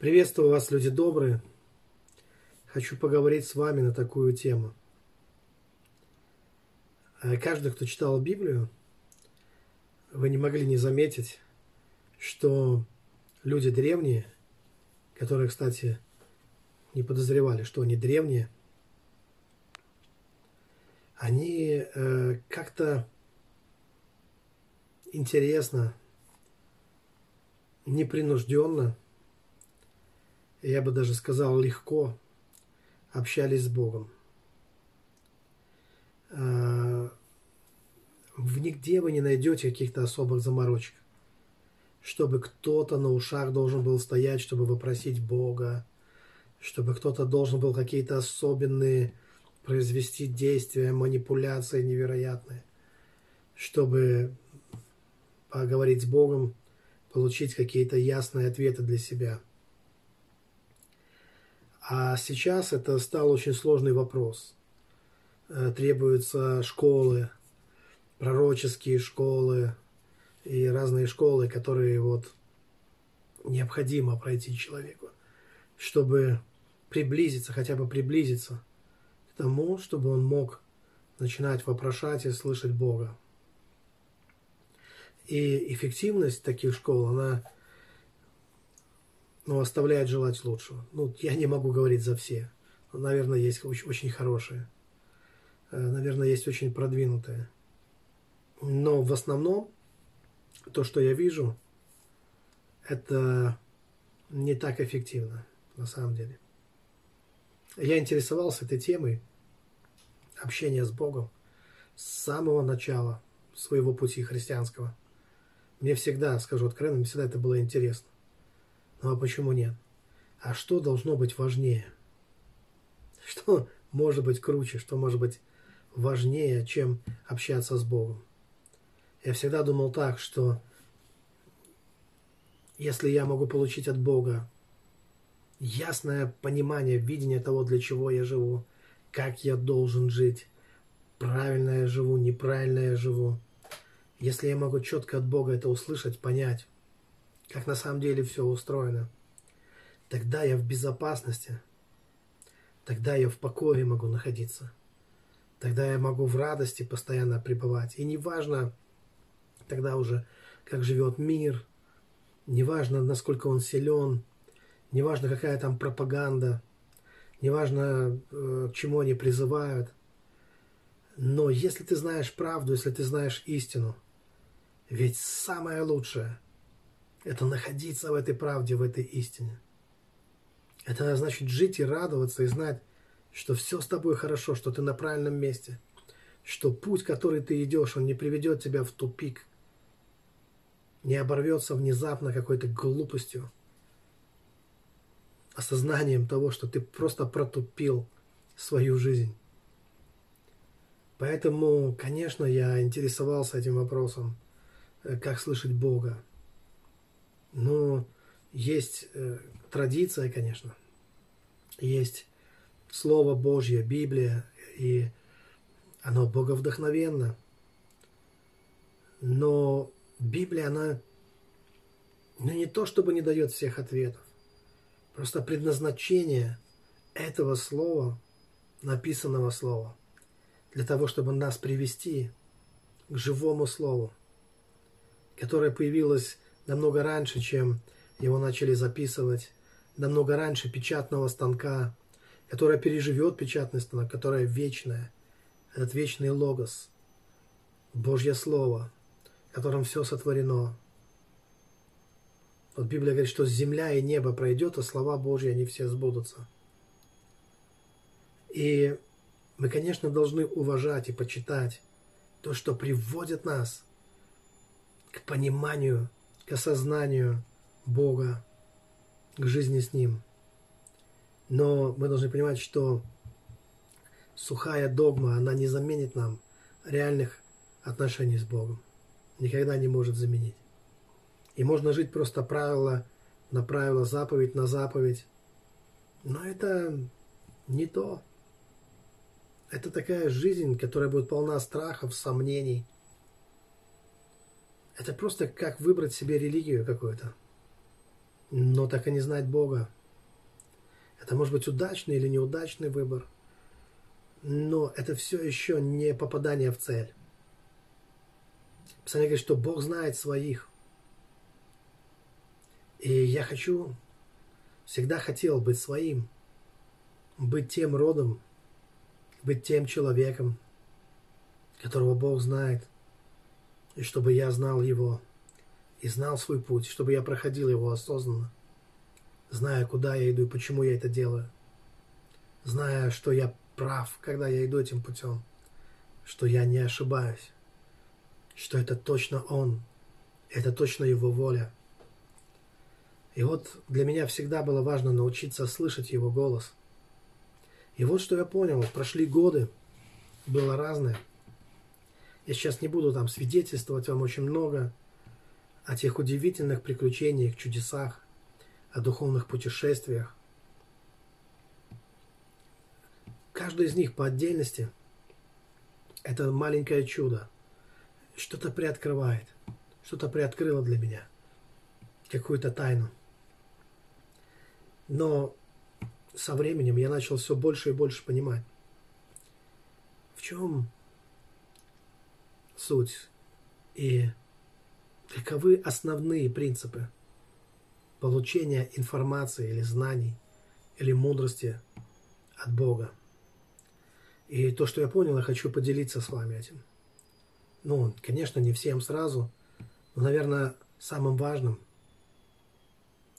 Приветствую вас, люди добрые. Хочу поговорить с вами на такую тему. Э, каждый, кто читал Библию, вы не могли не заметить, что люди древние, которые, кстати, не подозревали, что они древние, они э, как-то интересно, непринужденно – я бы даже сказал, легко общались с Богом. А, в нигде вы не найдете каких-то особых заморочек, чтобы кто-то на ушах должен был стоять, чтобы вопросить Бога, чтобы кто-то должен был какие-то особенные произвести действия, манипуляции невероятные, чтобы поговорить с Богом, получить какие-то ясные ответы для себя – а сейчас это стал очень сложный вопрос. Э, требуются школы, пророческие школы и разные школы, которые вот необходимо пройти человеку, чтобы приблизиться, хотя бы приблизиться к тому, чтобы он мог начинать вопрошать и слышать Бога. И эффективность таких школ, она но оставляет желать лучшего. Ну, я не могу говорить за все. Наверное, есть очень, хорошие. Э, наверное, есть очень продвинутые. Но в основном то, что я вижу, это не так эффективно на самом деле. Я интересовался этой темой общения с Богом с самого начала своего пути христианского. Мне всегда, скажу откровенно, мне всегда это было интересно. Ну а почему нет? А что должно быть важнее? Что может быть круче, что может быть важнее, чем общаться с Богом? Я всегда думал так, что если я могу получить от Бога ясное понимание, видение того, для чего я живу, как я должен жить, правильно я живу, неправильно я живу, если я могу четко от Бога это услышать, понять, как на самом деле все устроено, тогда я в безопасности, тогда я в покое могу находиться, тогда я могу в радости постоянно пребывать. И неважно тогда уже, как живет мир, неважно, насколько он силен, неважно, какая там пропаганда, неважно, э, к чему они призывают. Но если ты знаешь правду, если ты знаешь истину, ведь самое лучшее – это находиться в этой правде, в этой истине. Это значит жить и радоваться, и знать, что все с тобой хорошо, что ты на правильном месте, что путь, который ты идешь, он не приведет тебя в тупик, не оборвется внезапно какой-то глупостью, осознанием того, что ты просто протупил свою жизнь. Поэтому, конечно, я интересовался этим вопросом, э, как слышать Бога, но есть э, традиция, конечно, есть Слово Божье, Библия, и оно боговдохновенно. Но Библия, она ну, не то чтобы не дает всех ответов, просто предназначение этого слова, написанного слова, для того, чтобы нас привести к живому слову, которое появилось намного раньше, чем его начали записывать, намного раньше печатного станка, которая переживет печатный станок, которая вечная, этот вечный логос, Божье Слово, которым все сотворено. Вот Библия говорит, что земля и небо пройдет, а слова Божьи, они все сбудутся. И мы, конечно, должны уважать и почитать то, что приводит нас к пониманию к осознанию Бога, к жизни с Ним. Но мы должны понимать, что сухая догма, она не заменит нам реальных отношений с Богом. Никогда не может заменить. И можно жить просто правило на правило, заповедь на заповедь. Но это не то. Это такая жизнь, которая будет полна страхов, сомнений – это просто как выбрать себе религию какую-то. но так и не знать Бога. Это может быть удачный или неудачный выбор, но это все еще не попадание в цель. Писание говорит, что Бог знает своих. И я хочу, всегда хотел быть своим, быть тем родом, быть тем человеком, которого Бог знает, и чтобы я знал его, и знал свой путь, чтобы я проходил его осознанно, зная, куда я иду и почему я это делаю, зная, что я прав, когда я иду этим путем, что я не ошибаюсь, что это точно Он, это точно Его воля. И вот для меня всегда было важно научиться слышать Его голос. И вот что я понял, прошли годы, было разное. Я сейчас не буду там свидетельствовать вам очень много о тех удивительных приключениях, чудесах, о духовных путешествиях. Каждый из них по отдельности – это маленькое чудо. Что-то приоткрывает, что-то приоткрыло для меня, какую-то тайну. Но со временем я начал все больше и больше понимать, в чем суть и каковы основные принципы получения информации или знаний или мудрости от Бога. И то, что я понял, я хочу поделиться с вами этим. Ну, конечно, не всем сразу, но, наверное, самым важным.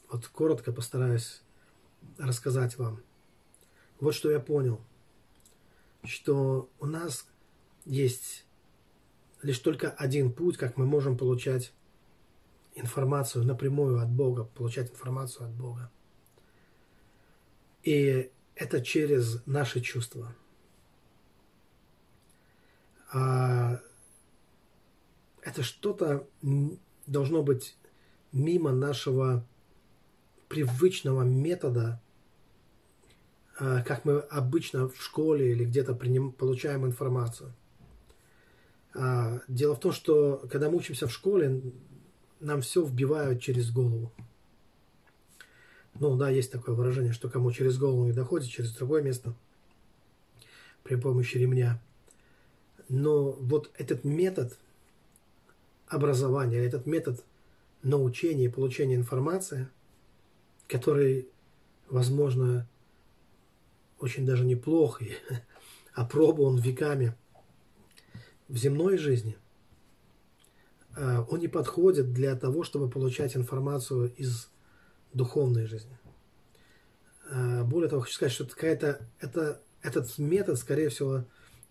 Вот коротко постараюсь рассказать вам. Вот что я понял. Что у нас есть лишь только один путь, как мы можем получать информацию напрямую от Бога, получать информацию от Бога. И это через наши чувства – а это что-то должно быть мимо нашего привычного метода, а, как мы обычно в школе или где-то получаем информацию. А, дело в том, что когда мы учимся в школе, нам все вбивают через голову. Ну да, есть такое выражение, что кому через голову не доходит, через другое место при помощи ремня – но вот этот метод образования, этот метод научения и получения информации, который, возможно, очень даже неплох и опробован веками в земной жизни, а, он не подходит для того, чтобы получать информацию из духовной жизни. А, более того, хочу сказать, что какая-то, это, этот метод, скорее всего,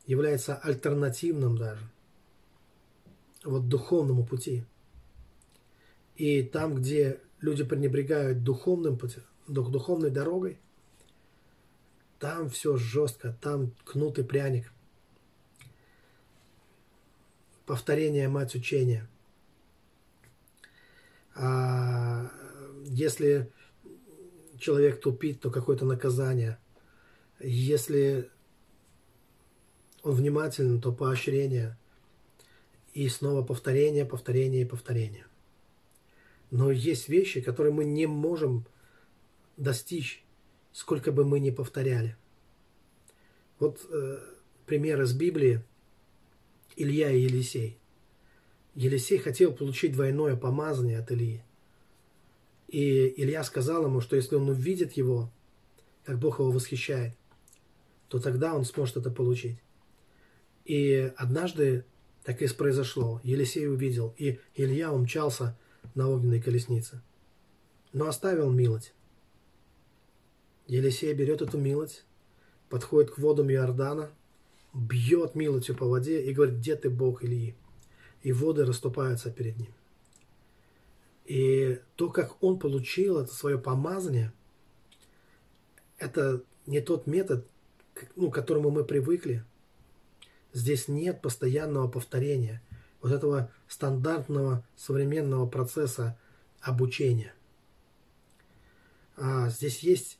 является альтернативным даже вот духовному пути. И там, где люди пренебрегают духовным путем, духовной дорогой, там все жестко, там кнут и пряник. Повторение мать учения. А если человек тупит, то какое-то наказание. Если он внимателен, то поощрение. И снова повторение, повторение и повторение. Но есть вещи, которые мы не можем достичь, сколько бы мы ни повторяли. Вот э, пример из Библии Илья и Елисей. Елисей хотел получить двойное помазание от Ильи. И Илья сказал ему, что если он увидит его, как Бог его восхищает, то тогда он сможет это получить. И однажды так и произошло. Елисей увидел, и Илья умчался на огненной колеснице. Но оставил милость. Елисей берет эту милость, подходит к водам Иордана, бьет милостью по воде и говорит, где ты Бог Ильи? И воды расступаются перед ним. И то, как он получил это свое помазание, это не тот метод, ну, к которому мы привыкли, Здесь нет постоянного повторения вот этого стандартного современного процесса обучения. А здесь есть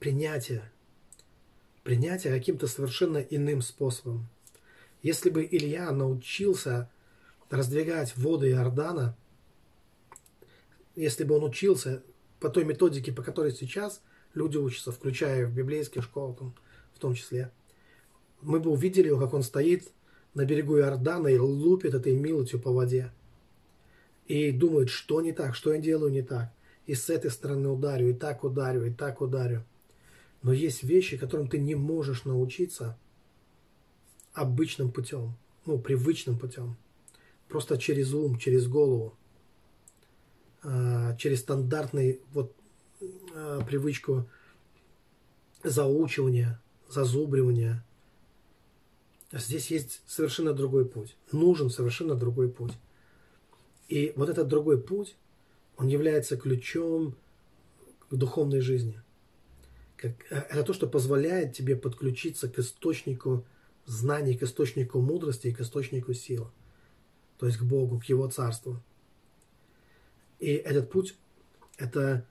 принятие, принятие каким-то совершенно иным способом. Если бы Илья научился раздвигать воды Иордана, если бы он учился по той методике, по которой сейчас люди учатся, включая в библейские школы там, в том числе, мы бы увидели как он стоит на берегу Иордана и лупит этой милостью по воде. И думает, что не так, что я делаю не так. И с этой стороны ударю, и так ударю, и так ударю. Но есть вещи, которым ты не можешь научиться обычным путем, ну, привычным путем. Просто через ум, через голову, а, через стандартный вот а, привычку заучивания, зазубривания. Здесь есть совершенно другой путь. Нужен совершенно другой путь. И вот этот другой путь, он является ключом к духовной жизни. Как, э, это то, что позволяет тебе подключиться к источнику знаний, к источнику мудрости и к источнику силы. То есть к Богу, к Его Царству. И этот путь – это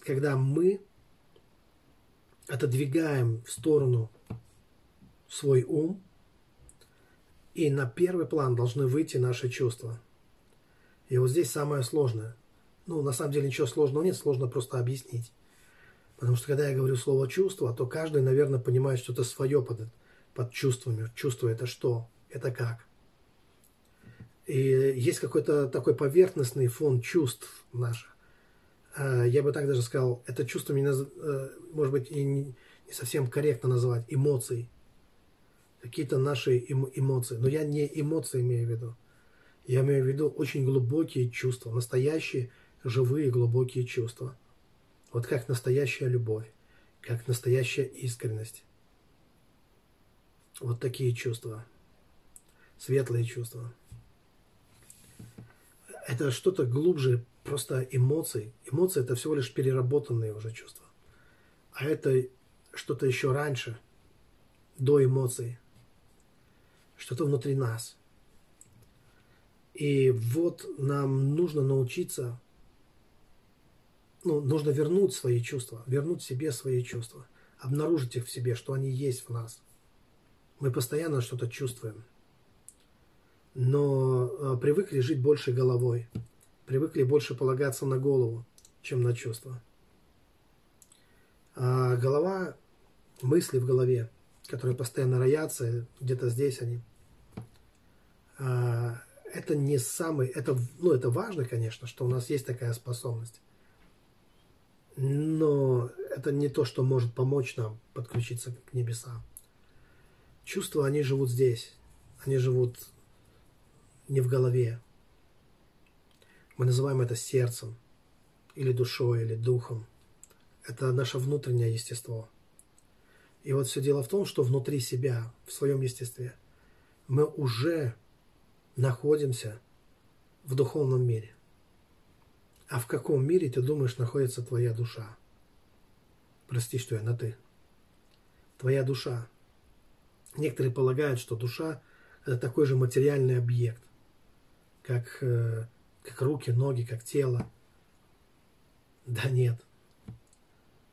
когда мы отодвигаем в сторону свой ум, и на первый план должны выйти наши чувства. И вот здесь самое сложное. Ну, на самом деле ничего сложного нет, сложно просто объяснить. Потому что когда я говорю слово чувство, то каждый, наверное, понимает что-то свое под, под чувствами. Чувство это что? Это как? И есть какой-то такой поверхностный фон чувств наших. А, я бы так даже сказал, это чувство, э, может быть, и не совсем корректно называть, эмоций. Какие-то наши эмоции. Но я не эмоции имею в виду. Я имею в виду очень глубокие чувства, настоящие, живые, глубокие чувства. Вот как настоящая любовь, как настоящая искренность. Вот такие чувства. Светлые чувства. Это что-то глубже просто эмоций. Эмоции это всего лишь переработанные уже чувства. А это что-то еще раньше, до эмоций. Что-то внутри нас. И вот нам нужно научиться ну, нужно вернуть свои чувства, вернуть себе свои чувства, обнаружить их в себе, что они есть в нас. Мы постоянно что-то чувствуем, но э, привыкли жить больше головой, привыкли больше полагаться на голову, чем на чувства. А голова, мысли в голове, которые постоянно роятся, где-то здесь они, а, это не самый, это, ну, это важно, конечно, что у нас есть такая способность но это не то, что может помочь нам подключиться к небесам. Чувства, они живут здесь, они живут не в голове. Мы называем это сердцем, или душой, или духом. Это наше внутреннее естество. И вот все дело в том, что внутри себя, в своем естестве, мы уже находимся в духовном мире. А в каком мире, ты думаешь, находится твоя душа? Прости, что я на «ты». Твоя душа. Некоторые полагают, что душа – это такой же материальный объект, как, э, как руки, ноги, как тело. Да нет.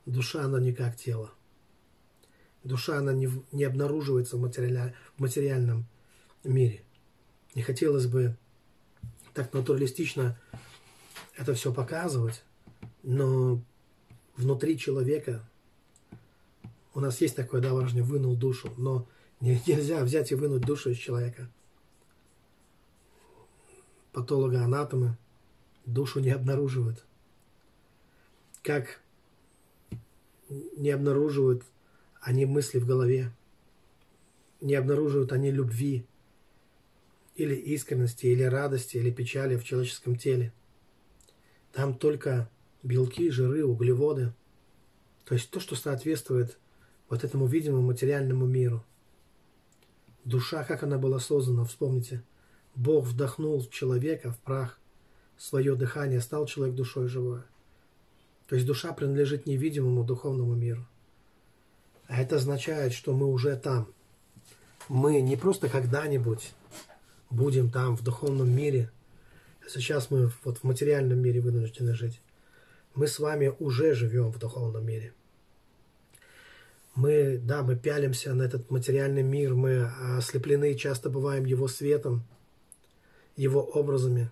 Душа, она не как тело. Душа, она не, не обнаруживается в, материаль, в материальном мире. Не хотелось бы так натуралистично это все показывать, но внутри человека у нас есть такое, да, важное, вынул душу, но нельзя взять и вынуть душу из человека. Патологоанатомы душу не обнаруживают. Как не обнаруживают они мысли в голове, не обнаруживают они любви, или искренности, или радости, или печали в человеческом теле – там только белки, жиры, углеводы. То есть то, что соответствует вот этому видимому материальному миру. Душа, как она была создана, вспомните. Бог вдохнул в человека, в прах, свое дыхание, стал человек душой живой. То есть душа принадлежит невидимому духовному миру. А это означает, что мы уже там. Мы не просто когда-нибудь будем там, в духовном мире – Сейчас мы вот в материальном мире вынуждены жить. Мы с вами уже живем в духовном мире. Мы, да, мы пялимся на этот материальный мир, мы ослеплены часто бываем его светом, его образами.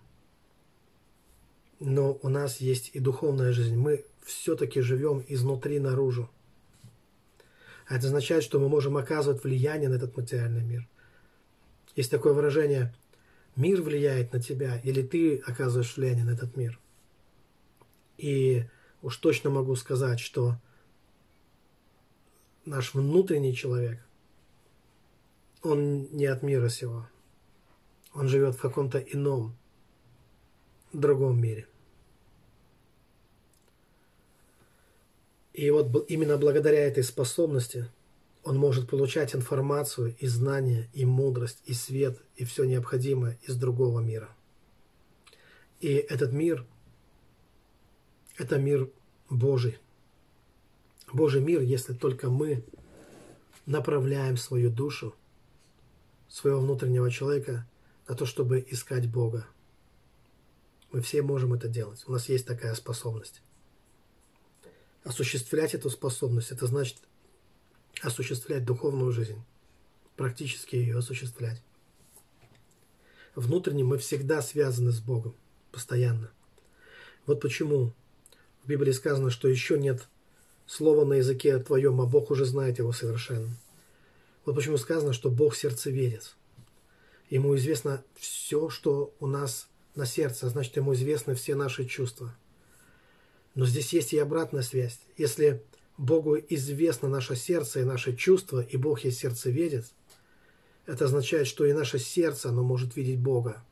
но у нас есть и духовная жизнь. Мы все-таки живем изнутри наружу. А это означает, что мы можем оказывать влияние на этот материальный мир. Есть такое выражение «мир влияет на тебя» или «ты оказываешь влияние на этот мир». И уж точно могу сказать, что наш внутренний человек, он не от мира сего. Он живет в каком-то ином, другом мире. И вот именно благодаря этой способности он может получать информацию и знания, и мудрость, и свет, и все необходимое из другого мира. И этот мир – это мир Божий. Божий мир, если только мы направляем свою душу, своего внутреннего человека на то, чтобы искать Бога. Мы все можем это делать. У нас есть такая способность. Осуществлять эту способность – это значит осуществлять духовную жизнь, практически ее осуществлять. Внутренне мы всегда связаны с Богом, постоянно. Вот почему в Библии сказано, что еще нет слова на языке твоем, а Бог уже знает его совершенно. Вот почему сказано, что Бог сердцеведец. Ему известно все, что у нас на сердце, а значит, ему известны все наши чувства. Но здесь есть и обратная связь. Если Богу известно наше сердце и наши чувства, и Бог есть сердцеведец, это означает, что и наше сердце, оно может видеть Бога.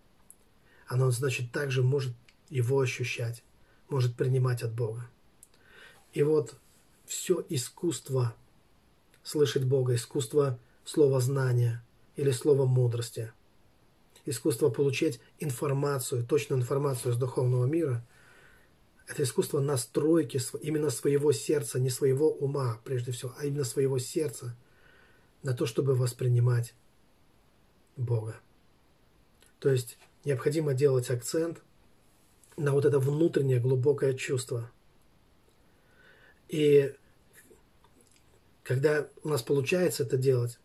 Оно, значит, также может его ощущать, может принимать от Бога. И вот все искусство слышать Бога, искусство слова знания или слова мудрости, искусство получить информацию, точную информацию из духовного мира – это искусство настройки именно своего сердца, не своего ума, прежде всего, а именно своего сердца на то, чтобы воспринимать Бога. То есть необходимо делать акцент на вот это внутреннее глубокое чувство. И когда у нас получается это делать,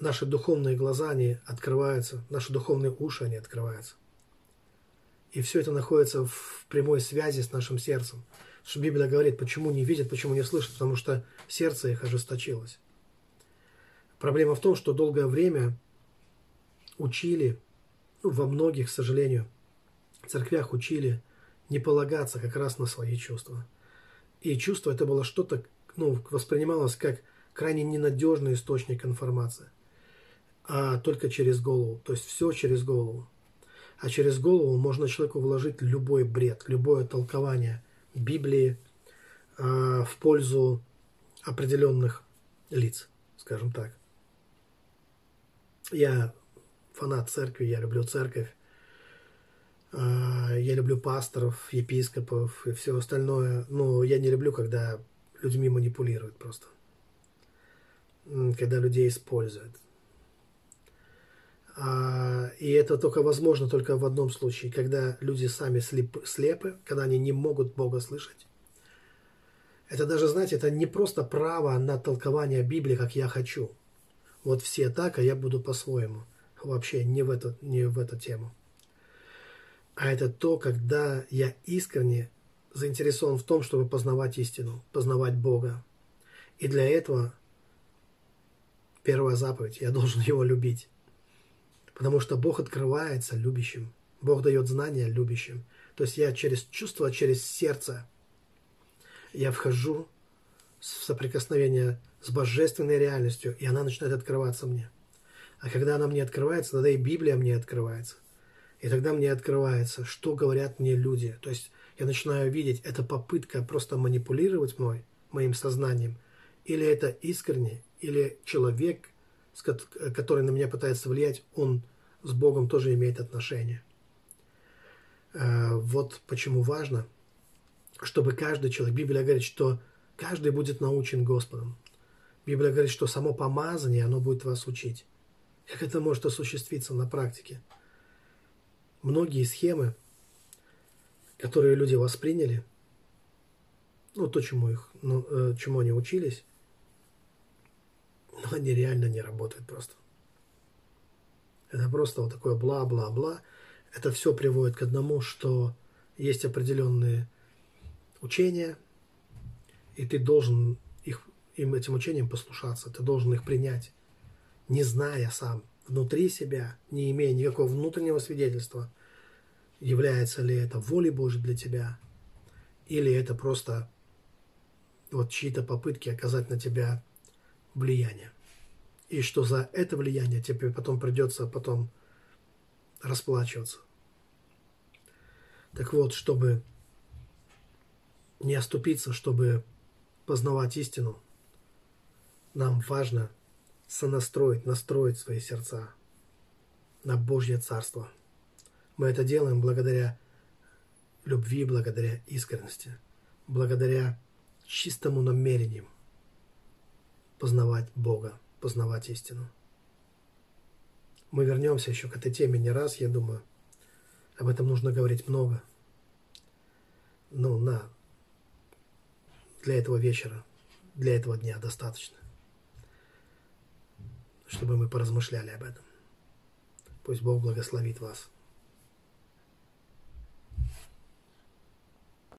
наши духовные глаза, они открываются, наши духовные уши, они открываются. И все это находится в прямой связи с нашим сердцем. Что Библия говорит, почему не видят, почему не слышат, потому что сердце их ожесточилось. Проблема в том, что долгое время учили, ну, во многих, к сожалению, церквях учили не полагаться как раз на свои чувства. И чувство это было что-то, ну, воспринималось как крайне ненадежный источник информации, а только через голову. То есть все через голову а через голову можно человеку вложить любой бред, любое толкование Библии э, в пользу определенных лиц, скажем так. Я фанат церкви, я люблю церковь, э, я люблю пасторов, епископов и все остальное, но я не люблю, когда людьми манипулируют просто, когда людей используют. А, и это только возможно только в одном случае, когда люди сами слеп, слепы, когда они не могут Бога слышать. Это даже, знаете, это не просто право на толкование Библии, как я хочу. Вот все так, а я буду по-своему. Вообще не в, эту, не в эту тему. А это то, когда я искренне заинтересован в том, чтобы познавать истину, познавать Бога. И для этого первая заповедь, я должен его любить. Потому что Бог открывается любящим. Бог дает знания любящим. То есть я через чувство, через сердце, я вхожу в соприкосновение с божественной реальностью, и она начинает открываться мне. А когда она мне открывается, тогда и Библия мне открывается. И тогда мне открывается, что говорят мне люди. То есть я начинаю видеть, это попытка просто манипулировать мной, моим сознанием, или это искренне, или человек который на меня пытается влиять, он с Богом тоже имеет отношение. Э, вот почему важно, чтобы каждый человек, Библия говорит, что каждый будет научен Господом. Библия говорит, что само помазание, оно будет вас учить. Как это может осуществиться на практике? Многие схемы, которые люди восприняли, ну, то, чему, их, ну, э, чему они учились, но они реально не работают просто. Это просто вот такое бла-бла-бла. Это все приводит к одному, что есть определенные учения, и ты должен их, им этим учениям послушаться, ты должен их принять, не зная сам внутри себя, не имея никакого внутреннего свидетельства, является ли это волей Божьей для тебя, или это просто вот чьи-то попытки оказать на тебя влияние. И что за это влияние тебе потом придется потом расплачиваться. Так вот, чтобы не оступиться, чтобы познавать истину, нам важно сонастроить, настроить свои сердца на Божье Царство. Мы это делаем благодаря любви, благодаря искренности, благодаря чистому намерению познавать Бога, познавать истину. Мы вернемся еще к этой теме не раз, я думаю. Об этом нужно говорить много. Ну, на для этого вечера, для этого дня достаточно, чтобы мы поразмышляли об этом. Пусть Бог благословит вас.